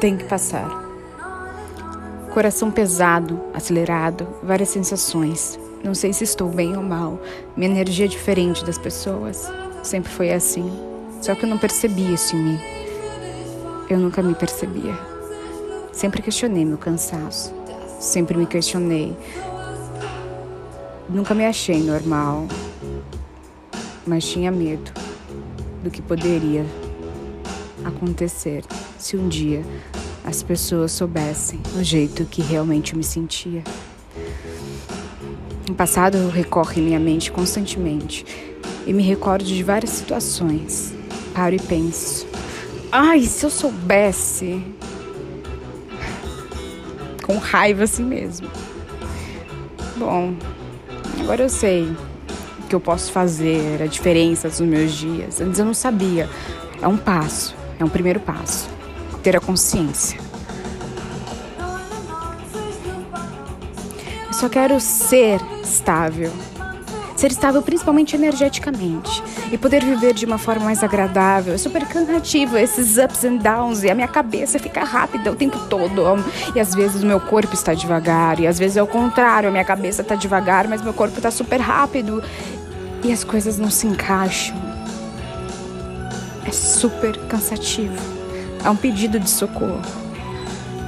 Tem que passar. Coração pesado, acelerado, várias sensações. Não sei se estou bem ou mal. Minha energia é diferente das pessoas. Sempre foi assim. Só que eu não percebia isso em mim. Eu nunca me percebia. Sempre questionei meu cansaço. Sempre me questionei. Nunca me achei normal. Mas tinha medo do que poderia acontecer se um dia as pessoas soubessem o jeito que realmente me sentia. No passado eu recorro em minha mente constantemente e me recordo de várias situações. Paro e penso: ai, se eu soubesse. Com raiva assim mesmo. Bom, agora eu sei que eu posso fazer, a diferença dos meus dias. Antes eu não sabia. É um passo, é um primeiro passo. Ter a consciência. Eu só quero ser estável. Ser estável principalmente energeticamente e poder viver de uma forma mais agradável. É super cansativo esses ups and downs e a minha cabeça fica rápida o tempo todo. E às vezes o meu corpo está devagar e às vezes é o contrário, a minha cabeça está devagar, mas meu corpo está super rápido e as coisas não se encaixam. É super cansativo. É um pedido de socorro.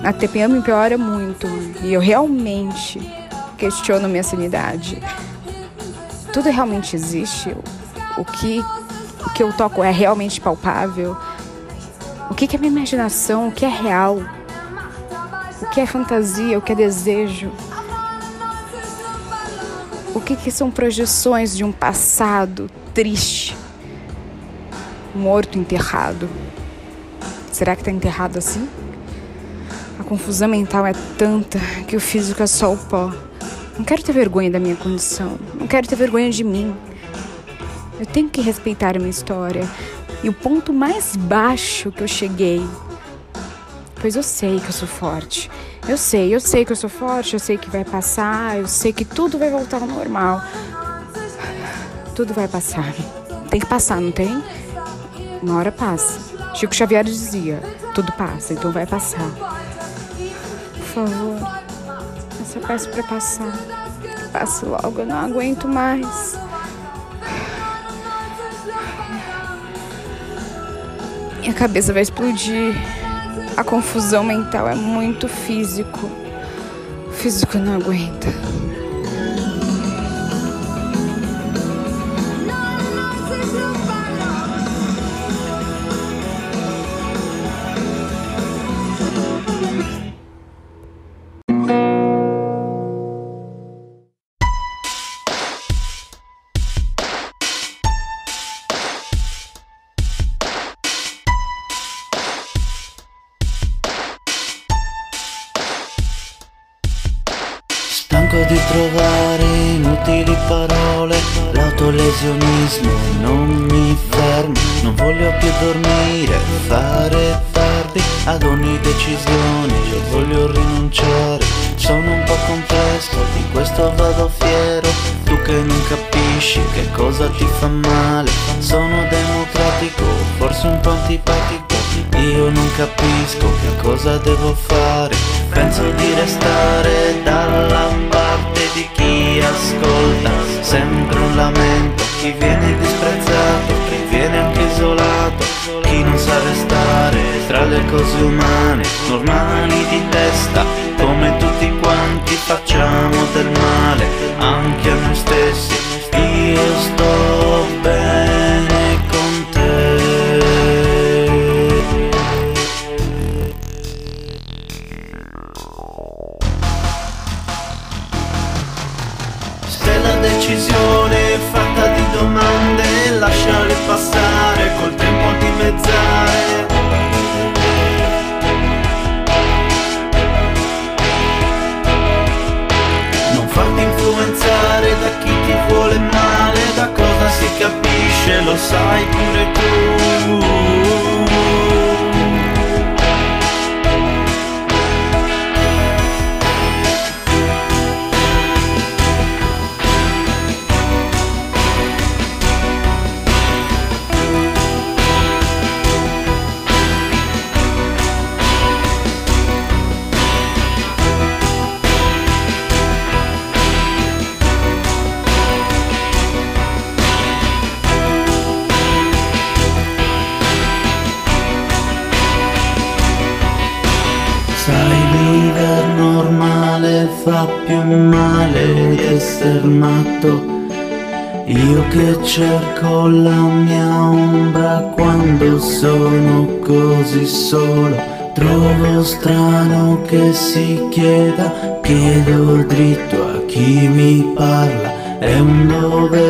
A TPM me piora muito e eu realmente questiono minha sanidade. Tudo realmente existe? O que, o que eu toco é realmente palpável? O que, que é minha imaginação? O que é real? O que é fantasia? O que é desejo? O que, que são projeções de um passado triste? Morto, enterrado. Será que está enterrado assim? A confusão mental é tanta que o físico é só o pó. Não quero ter vergonha da minha condição. Não quero ter vergonha de mim. Eu tenho que respeitar a minha história. E o ponto mais baixo que eu cheguei. Pois eu sei que eu sou forte. Eu sei, eu sei que eu sou forte, eu sei que vai passar, eu sei que tudo vai voltar ao normal. Tudo vai passar. Tem que passar, não tem? Uma hora passa. Chico Xavier dizia: tudo passa, então vai passar. Por favor. Só peço para passar. Passe logo, eu não aguento mais. Minha cabeça vai explodir. A confusão mental é muito físico. O físico não aguenta. Stanco di trovare inutili parole, l'autolesionismo non mi ferma, non voglio più dormire, fare tardi ad ogni decisione, io voglio rinunciare, sono un po' complesso, di questo vado fiero, tu che non capisci che cosa ti fa male, sono democratico, forse un po' antipatico, io non capisco che cosa devo fare, penso di restare dalla parte di chi ascolta. Sempre un lamento, chi viene disprezzato, chi viene anche isolato, chi non sa restare tra le cose umane, normali di testa, come tutti quanti facciamo del male, anche a noi stessi, io sto bene I could do? Fa più male di essere matto. Io che cerco la mia ombra quando sono così solo. Trovo strano che si chieda, chiedo dritto a chi mi parla. È un dovere